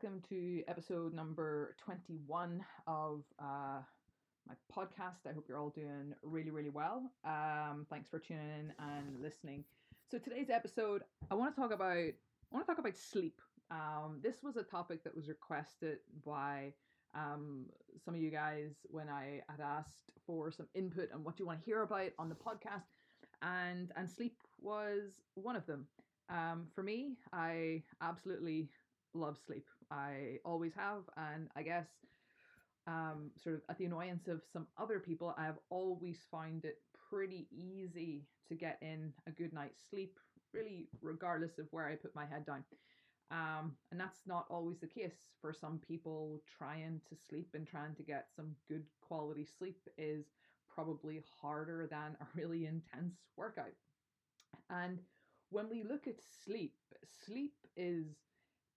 welcome to episode number 21 of uh, my podcast. I hope you're all doing really, really well. Um, thanks for tuning in and listening. So today's episode, I want to talk about I want to talk about sleep. Um, this was a topic that was requested by um, some of you guys when I had asked for some input on what you want to hear about on the podcast, and and sleep was one of them. Um, for me, I absolutely love sleep. I always have, and I guess um, sort of at the annoyance of some other people, I have always found it pretty easy to get in a good night's sleep, really, regardless of where I put my head down. Um, and that's not always the case for some people. Trying to sleep and trying to get some good quality sleep is probably harder than a really intense workout. And when we look at sleep, sleep is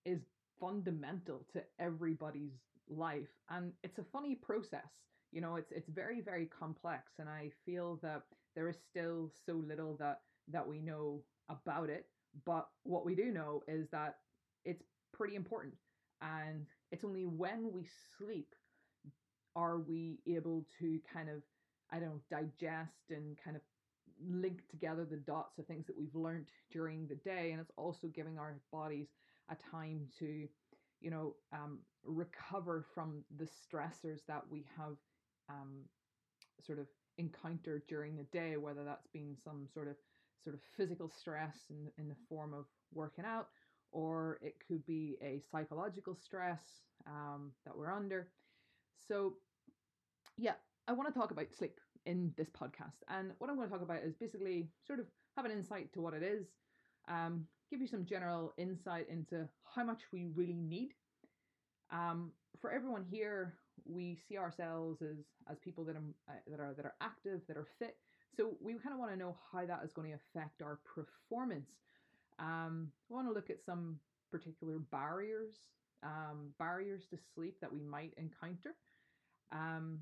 is fundamental to everybody's life. And it's a funny process you know it's it's very very complex. And i feel that there is still so little that that we know about it. But what we do know is that it's pretty important. And it's only when we sleep are we able to kind of i don't know digest and kind of link together the dots of things that we've learned during the day. And it's also giving our bodies a time to you know um, recover from the stressors that we have um, sort of encountered during the day whether that's been some sort of sort of physical stress in, in the form of working out or it could be a psychological stress um, that we're under so yeah i want to talk about sleep in this podcast. And what I'm going to talk about is basically sort of have an insight to what it is, um, give you some general insight into how much we really need. Um, for everyone here, we see ourselves as as people that are uh, that are that are active, that are fit. So we kind of want to know how that is going to affect our performance. Um, we want to look at some particular barriers, um, barriers to sleep that we might encounter. Um,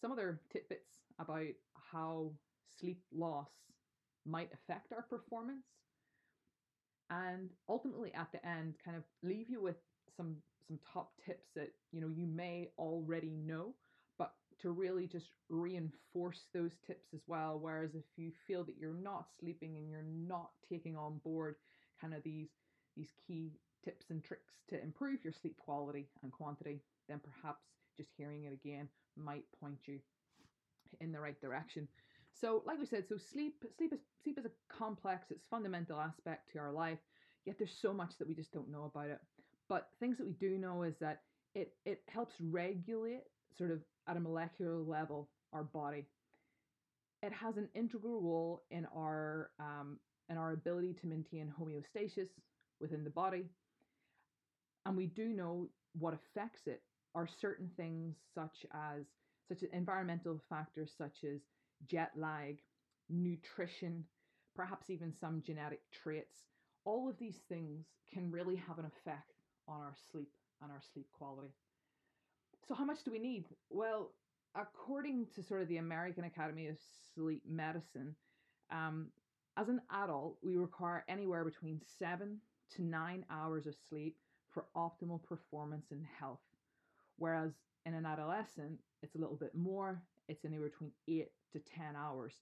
some other tidbits about how sleep loss might affect our performance, and ultimately at the end, kind of leave you with some some top tips that you know you may already know, but to really just reinforce those tips as well. Whereas if you feel that you're not sleeping and you're not taking on board kind of these these key tips and tricks to improve your sleep quality and quantity, then perhaps just hearing it again might point you in the right direction. So, like we said, so sleep, sleep is sleep is a complex, it's fundamental aspect to our life. Yet there's so much that we just don't know about it. But things that we do know is that it it helps regulate sort of at a molecular level our body. It has an integral role in our um, in our ability to maintain homeostasis within the body. And we do know what affects it are certain things such as such as environmental factors such as jet lag, nutrition, perhaps even some genetic traits. All of these things can really have an effect on our sleep and our sleep quality. So, how much do we need? Well, according to sort of the American Academy of Sleep Medicine, um, as an adult, we require anywhere between seven to nine hours of sleep for optimal performance and health. Whereas in an adolescent, it's a little bit more, it's anywhere between eight to 10 hours.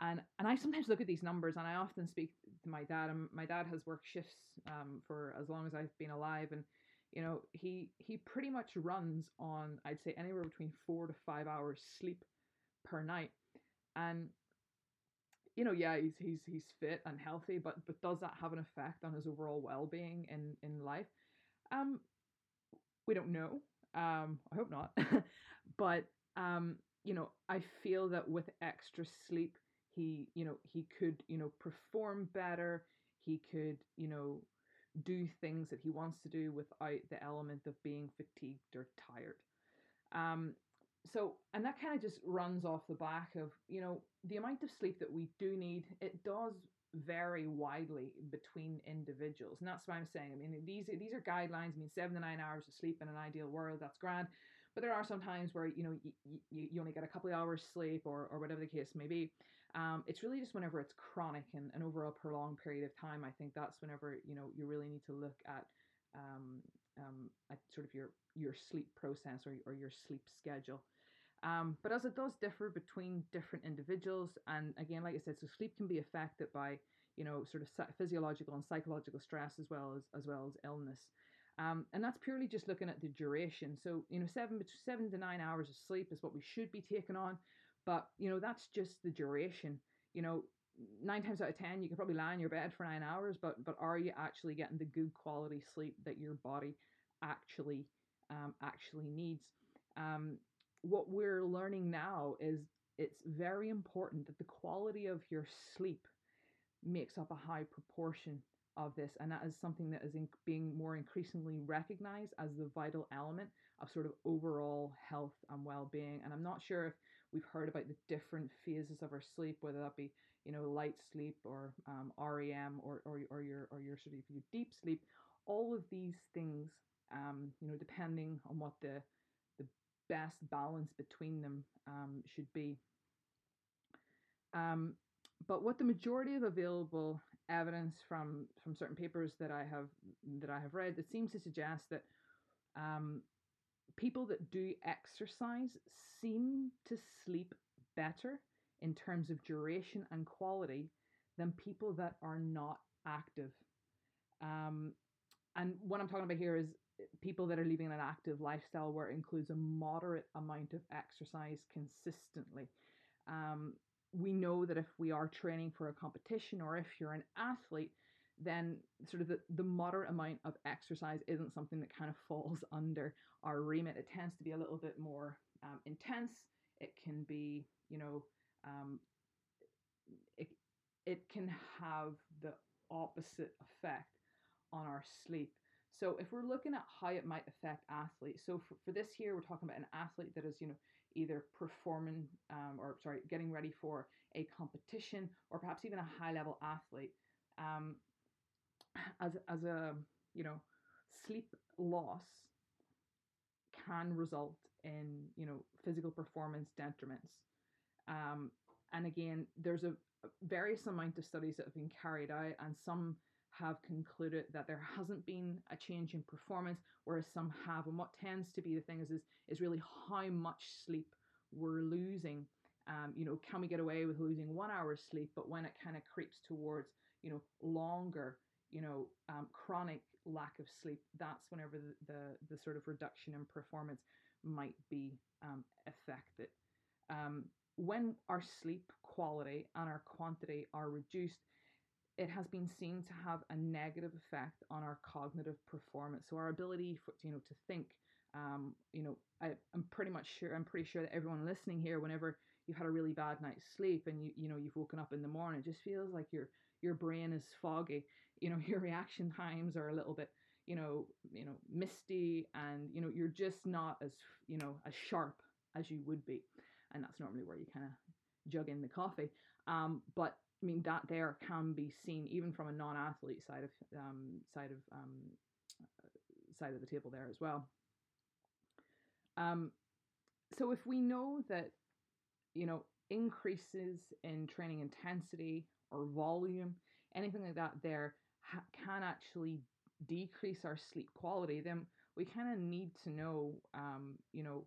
And, and I sometimes look at these numbers and I often speak to my dad and my dad has worked shifts um, for as long as I've been alive and you know he he pretty much runs on I'd say anywhere between 4 to 5 hours sleep per night and you know yeah he's he's he's fit and healthy but but does that have an effect on his overall well-being in in life um we don't know um, I hope not. but um, you know, I feel that with extra sleep, he, you know, he could, you know, perform better. He could, you know, do things that he wants to do without the element of being fatigued or tired. Um, so, and that kind of just runs off the back of, you know, the amount of sleep that we do need. It does vary widely between individuals, and that's why I'm saying. I mean, these these are guidelines. I mean, seven to nine hours of sleep in an ideal world, that's grand. But there are some times where you know you, you, you only get a couple of hours sleep, or or whatever the case may be. Um, it's really just whenever it's chronic and, and over a prolonged period of time. I think that's whenever you know you really need to look at um, um, at sort of your your sleep process or, or your sleep schedule. Um, but as it does differ between different individuals, and again, like I said, so sleep can be affected by you know sort of physiological and psychological stress as well as as well as illness. Um, and that's purely just looking at the duration. So you know, seven seven to nine hours of sleep is what we should be taking on, but you know that's just the duration. You know, nine times out of ten, you could probably lie in your bed for nine hours, but but are you actually getting the good quality sleep that your body actually um, actually needs? Um, what we're learning now is it's very important that the quality of your sleep makes up a high proportion of this, and that is something that is in, being more increasingly recognized as the vital element of sort of overall health and well-being. And I'm not sure if we've heard about the different phases of our sleep, whether that be you know light sleep or um, REM or, or or your or your sort of your deep sleep. All of these things, um, you know, depending on what the the best balance between them um, should be. Um, but what the majority of available evidence from from certain papers that I have that I have read that seems to suggest that um, people that do exercise seem to sleep better in terms of duration and quality than people that are not active. Um, and what I'm talking about here is people that are living an active lifestyle where it includes a moderate amount of exercise consistently. Um, we know that if we are training for a competition or if you're an athlete, then sort of the, the moderate amount of exercise isn't something that kind of falls under our remit. It tends to be a little bit more um, intense. It can be, you know, um, it, it can have the opposite effect on our sleep. So if we're looking at how it might affect athletes, so for, for this year we're talking about an athlete that is, you know, either performing um, or sorry, getting ready for a competition or perhaps even a high level athlete. Um, as as a you know, sleep loss can result in you know physical performance detriments. Um, and again, there's a various amount of studies that have been carried out, and some have concluded that there hasn't been a change in performance, whereas some have. And what tends to be the thing is is, is really how much sleep we're losing. Um, you know, can we get away with losing one hour's sleep? But when it kind of creeps towards, you know, longer, you know, um, chronic lack of sleep, that's whenever the, the, the sort of reduction in performance might be um, affected. Um, when our sleep quality and our quantity are reduced, it has been seen to have a negative effect on our cognitive performance. So our ability for you know to think. Um, you know, I, I'm pretty much sure. I'm pretty sure that everyone listening here, whenever you've had a really bad night's sleep and you you know you've woken up in the morning, it just feels like your your brain is foggy. You know, your reaction times are a little bit you know you know misty, and you know you're just not as you know as sharp as you would be, and that's normally where you kind of jug in the coffee. Um, but I mean that there can be seen even from a non-athlete side of um, side of um, side of the table there as well. Um, so if we know that you know increases in training intensity or volume, anything like that, there ha- can actually decrease our sleep quality, then we kind of need to know, um, you know,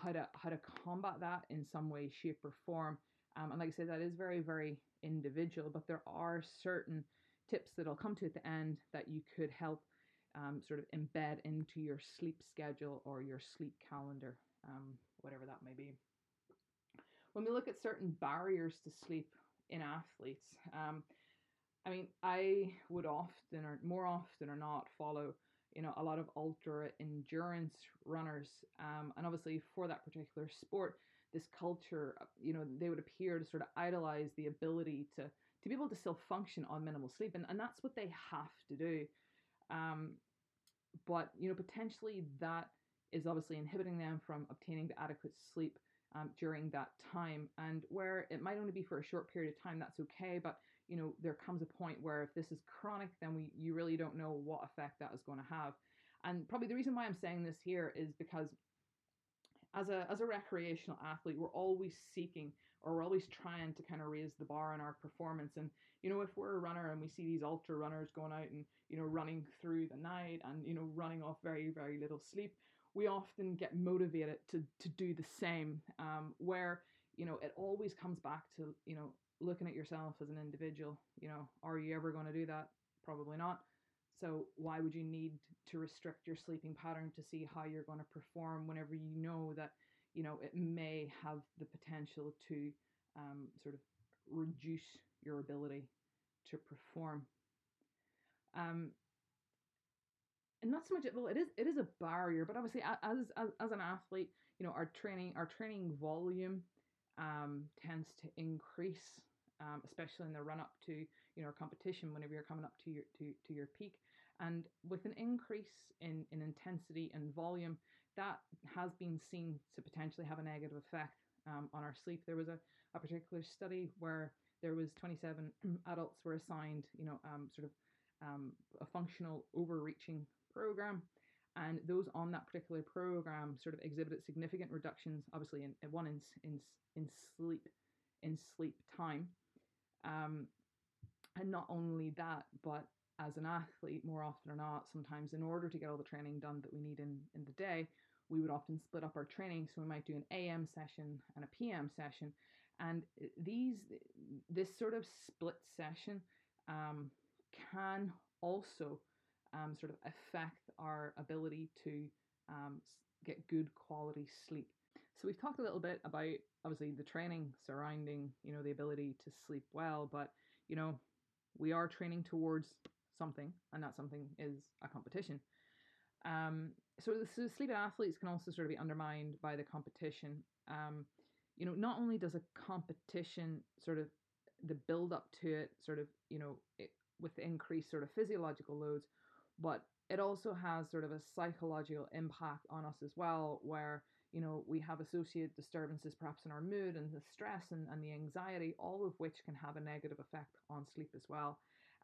how to how to combat that in some way, shape, or form. Um, and like I said, that is very, very individual, but there are certain tips that I'll come to at the end that you could help um, sort of embed into your sleep schedule or your sleep calendar, um, whatever that may be. When we look at certain barriers to sleep in athletes, um, I mean, I would often or more often or not follow, you know, a lot of ultra endurance runners, um, and obviously for that particular sport, this culture, uh, you know, they would appear to sort of idolize the ability to to be able to still function on minimal sleep, and, and that's what they have to do. Um, but you know, potentially that is obviously inhibiting them from obtaining the adequate sleep um, during that time. And where it might only be for a short period of time, that's okay. But you know, there comes a point where if this is chronic, then we you really don't know what effect that is going to have. And probably the reason why I'm saying this here is because as a as a recreational athlete, we're always seeking or we're always trying to kind of raise the bar on our performance. And you know, if we're a runner and we see these ultra runners going out and you know running through the night and you know running off very very little sleep, we often get motivated to to do the same. Um, where you know it always comes back to you know looking at yourself as an individual. You know, are you ever going to do that? Probably not. So why would you need to restrict your sleeping pattern to see how you're going to perform whenever you know that you know it may have the potential to um, sort of reduce your ability to perform. Um, and not so much well it is it is a barrier but obviously as as, as an athlete you know our training our training volume um, tends to increase um, especially in the run up to you know competition whenever you're coming up to your to, to your peak and with an increase in, in intensity and volume that has been seen to potentially have a negative effect um, on our sleep. There was a, a particular study where there was 27 adults were assigned you know um, sort of um, a functional overreaching program. And those on that particular program sort of exhibited significant reductions obviously in, in one in, in, in sleep in sleep time. Um, and not only that, but as an athlete, more often or not, sometimes in order to get all the training done that we need in, in the day, we would often split up our training. So we might do an AM session and a PM session. And these, this sort of split session um, can also um, sort of affect our ability to um, get good quality sleep. So we've talked a little bit about obviously the training surrounding, you know, the ability to sleep well, but you know, we are training towards something, and that something is a competition. Um, so the sleep athletes can also sort of be undermined by the competition. Um, you know, not only does a competition sort of the build up to it, sort of, you know, it, with increased sort of physiological loads, but it also has sort of a psychological impact on us as well, where you know, we have associated disturbances perhaps in our mood and the stress and, and the anxiety, all of which can have a negative effect on sleep as well.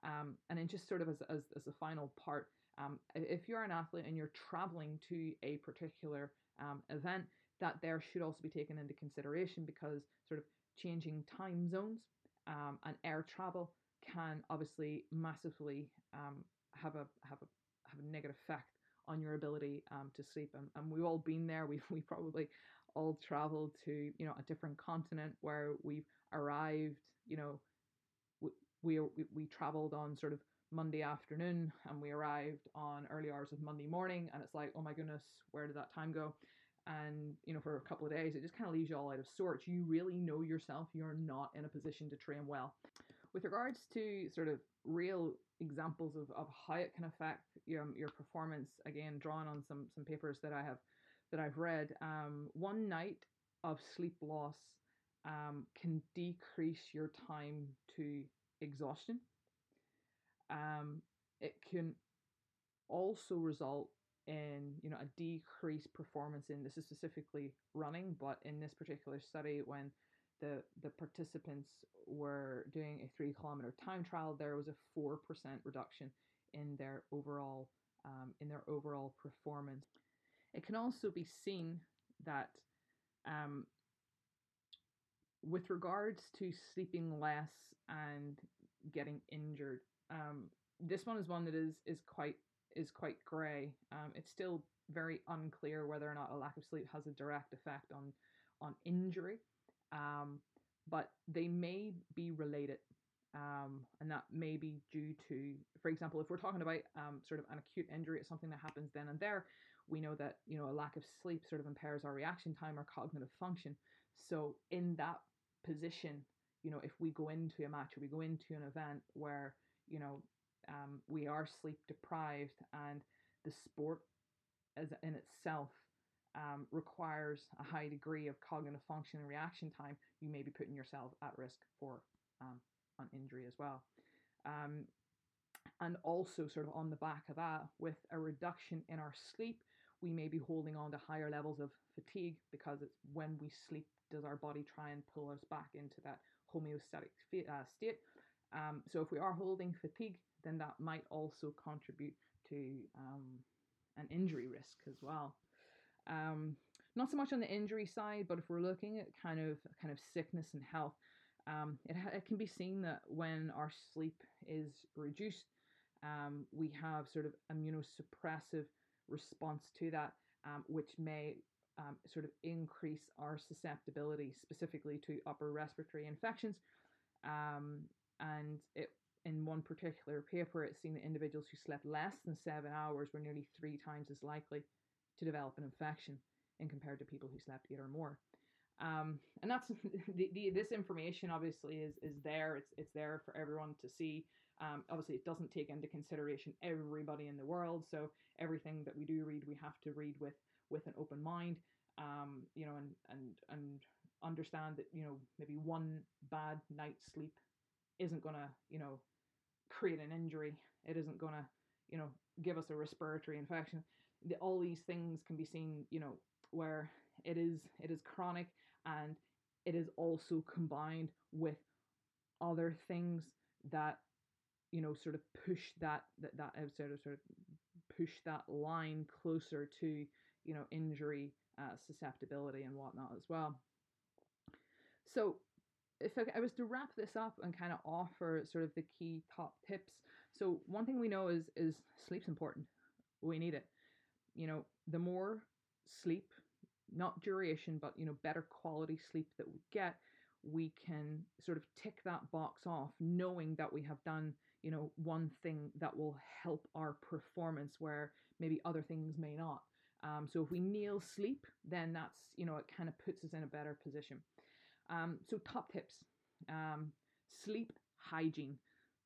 Um, and then just sort of as, as, as a final part, um, if you're an athlete and you're traveling to a particular um, event, that there should also be taken into consideration because sort of changing time zones um, and air travel can obviously massively um, have a have a have a negative effect on your ability um, to sleep. And, and we've all been there. We've we probably all traveled to you know a different continent where we've arrived. You know, we we we, traveled on sort of Monday afternoon and we arrived on early hours of Monday morning, and it's like, oh my goodness, where did that time go? And you know, for a couple of days, it just kind of leaves you all out of sorts. You really know yourself. You're not in a position to train well. With regards to sort of real examples of, of how it can affect your, your performance, again, drawn on some, some papers that I have that I've read, um, one night of sleep loss um, can decrease your time to exhaustion. Um, it can also result in you know a decreased performance in this is specifically running, but in this particular study, when the the participants were doing a three kilometer time trial, there was a four percent reduction in their overall um, in their overall performance. It can also be seen that um, with regards to sleeping less and getting injured, um, this one is one that is is quite is quite grey. Um, it's still very unclear whether or not a lack of sleep has a direct effect on on injury um, but they may be related. Um, and that may be due to, for example, if we're talking about um, sort of an acute injury, it's something that happens then and there. We know that you know a lack of sleep sort of impairs our reaction time, our cognitive function. So in that position, you know, if we go into a match or we go into an event where you know um, we are sleep deprived and the sport as in itself um, requires a high degree of cognitive function and reaction time, you may be putting yourself at risk for um, an injury as well. Um, and also, sort of on the back of that, with a reduction in our sleep, we may be holding on to higher levels of fatigue because it's when we sleep does our body try and pull us back into that homeostatic uh, state. Um, so if we are holding fatigue, then that might also contribute to um, an injury risk as well. Um, not so much on the injury side, but if we're looking at kind of kind of sickness and health, um, it, it can be seen that when our sleep is reduced, um, we have sort of immunosuppressive response to that, um, which may um, sort of increase our susceptibility specifically to upper respiratory infections. Um, and it, in one particular paper, it's seen that individuals who slept less than seven hours were nearly three times as likely to develop an infection in compared to people who slept eight or more. Um, and that's the, the, this information obviously is is there. It's it's there for everyone to see. Um, obviously, it doesn't take into consideration everybody in the world. So everything that we do read, we have to read with with an open mind. Um, you know, and and and understand that you know maybe one bad night's sleep isn't gonna you know create an injury. It isn't gonna you know give us a respiratory infection. The, all these things can be seen you know where it is it is chronic and it is also combined with other things that you know sort of push that that that sort of sort of push that line closer to you know injury uh, susceptibility and whatnot as well. So if I, I was to wrap this up and kind of offer sort of the key top tips so one thing we know is is sleep's important. We need it. You know the more sleep not duration, but you know, better quality sleep that we get, we can sort of tick that box off, knowing that we have done, you know, one thing that will help our performance where maybe other things may not. Um, so if we nail sleep, then that's, you know, it kind of puts us in a better position. Um, so top tips, um, sleep hygiene.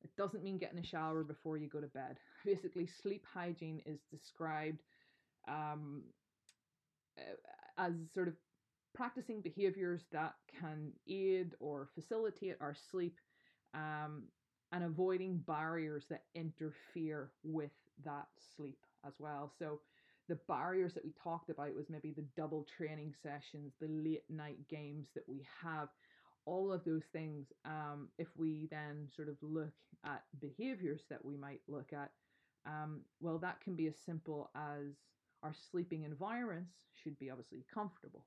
It doesn't mean getting a shower before you go to bed. Basically, sleep hygiene is described um, as sort of practicing behaviors that can aid or facilitate our sleep um, and avoiding barriers that interfere with that sleep as well. So, the barriers that we talked about was maybe the double training sessions, the late night games that we have, all of those things. Um, if we then sort of look at behaviors that we might look at, um, well, that can be as simple as our sleeping environments should be obviously comfortable.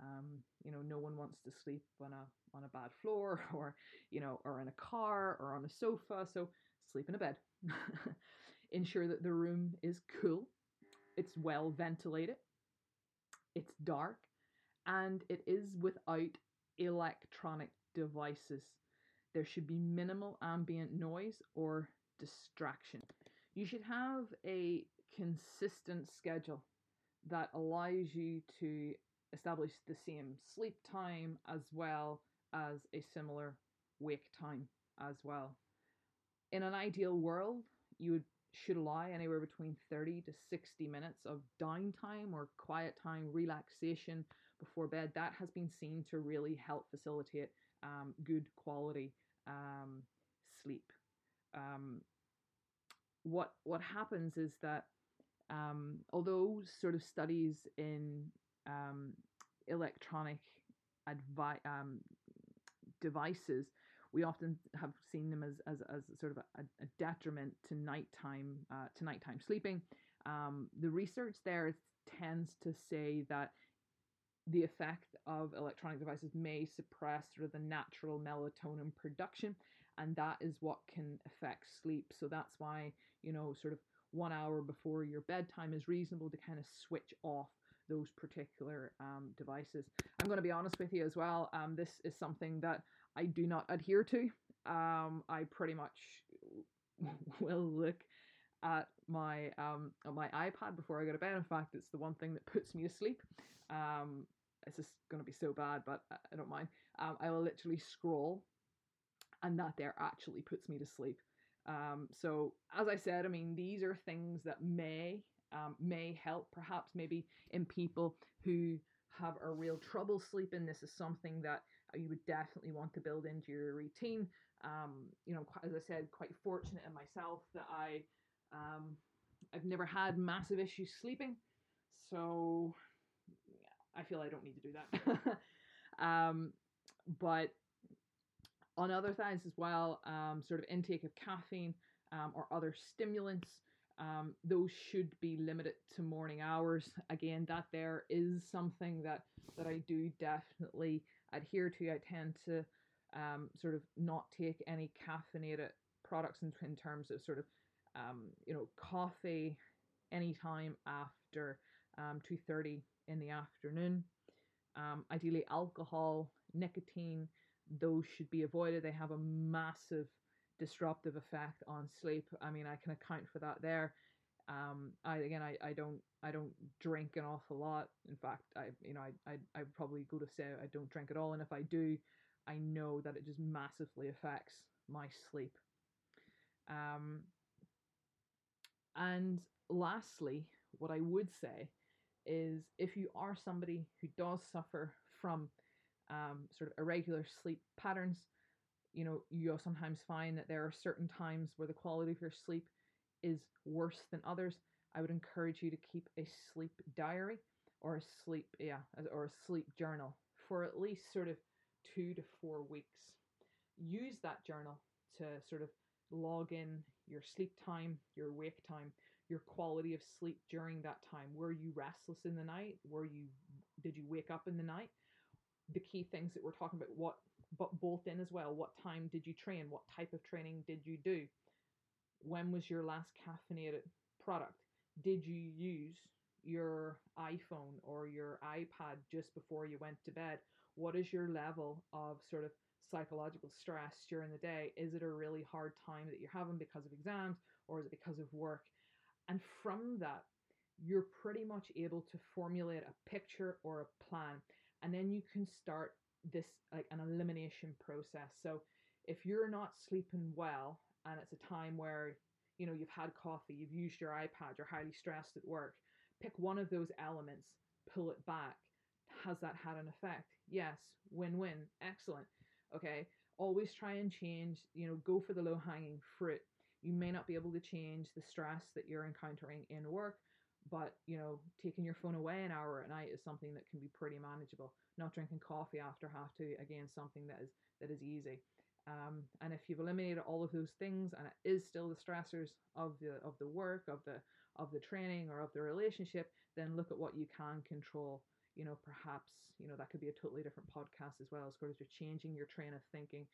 Um, you know, no one wants to sleep on a on a bad floor or you know, or in a car or on a sofa. So sleep in a bed. Ensure that the room is cool, it's well ventilated, it's dark, and it is without electronic devices. There should be minimal ambient noise or distraction. You should have a consistent schedule that allows you to establish the same sleep time as well as a similar wake time as well. In an ideal world, you would, should allow anywhere between 30 to 60 minutes of downtime or quiet time, relaxation before bed. That has been seen to really help facilitate um, good quality um, sleep. Um, what what happens is that um, although sort of studies in um, electronic advi- um, devices, we often have seen them as, as, as sort of a, a detriment to nighttime uh, to nighttime sleeping. Um, the research there tends to say that the effect of electronic devices may suppress sort of the natural melatonin production, and that is what can affect sleep. So that's why you know sort of one hour before your bedtime is reasonable to kind of switch off those particular um, devices. I'm going to be honest with you as well. Um, this is something that I do not adhere to. Um, I pretty much will look at my um, on my iPad before I go to bed. In fact, it's the one thing that puts me to sleep. Um, it's just going to be so bad, but I don't mind. Um, I will literally scroll, and that there actually puts me to sleep. Um, so as I said, I mean these are things that may um, may help perhaps maybe in people who have a real trouble sleeping. This is something that you would definitely want to build into your routine. Um, you know, as I said, quite fortunate in myself that I um, I've never had massive issues sleeping, so yeah, I feel I don't need to do that. um, but on other things as well, um, sort of intake of caffeine um, or other stimulants Um, those should be limited to morning hours. Again, that there is something that that I do definitely adhere to. I tend to um, sort of not take any caffeinated products in, in terms of sort of um, you know coffee anytime after um, 2.30 in the afternoon. Um, ideally alcohol nicotine those should be avoided. They have a massive disruptive effect on sleep. I mean i can account for that there um, I again I, I don't I don't drink an awful lot. In fact, I you know I I I probably go to say I don't drink at all, and if I do, I know that it just massively affects my sleep. Um, and lastly, what I would say is if you are somebody who does suffer from um, sort of irregular sleep patterns, you know, you'll sometimes find that there are certain times where the quality of your sleep is worse than others. I would encourage you to keep a sleep diary or a sleep, yeah, or a sleep journal for at least sort of two to four weeks. Use that journal to sort of log in your sleep time, your wake time, your quality of sleep during that time. Were you restless in the night? Were you did you wake up in the night? The key things that we're talking about, what but bolt in as well. What time did you train? What type of training did you do? When was your last caffeinated product? Did you use your iPhone or your iPad just before you went to bed? What is your level of sort of psychological stress during the day? Is it a really hard time that you're having because of exams or is it because of work? And from that, you're pretty much able to formulate a picture or a plan. And then you can start this like an elimination process. So if you're not sleeping well and it's a time where you know you've had coffee, you've used your iPad, you're highly stressed at work, pick one of those elements, pull it back. Has that had an effect? Yes, win-win, excellent. Okay, always try and change, you know, go for the low-hanging fruit. You may not be able to change the stress that you're encountering in work, but you know, taking your phone away an hour at night is something that can be pretty manageable. Not drinking coffee after half two, again, something that is that is easy. Um, and if you've eliminated all of those things and it is still the stressors of the of the work, of the of the training or of the relationship, then look at what you can control. You know, perhaps, you know, that could be a totally different podcast as well, as far as you're changing your train of thinking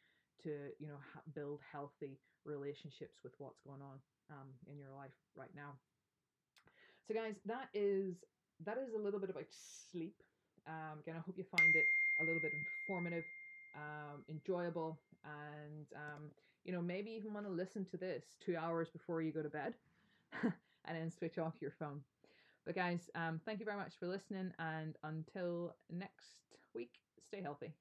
to, you know, ha- build healthy relationships with what's going on um, in your life right now. So guys, that is that is a little bit about sleep. Um, again, I hope you find it a little bit informative, um, enjoyable, and um, you know maybe even want to listen to this two hours before you go to bed, and then switch off your phone. But guys, um, thank you very much for listening, and until next week, stay healthy.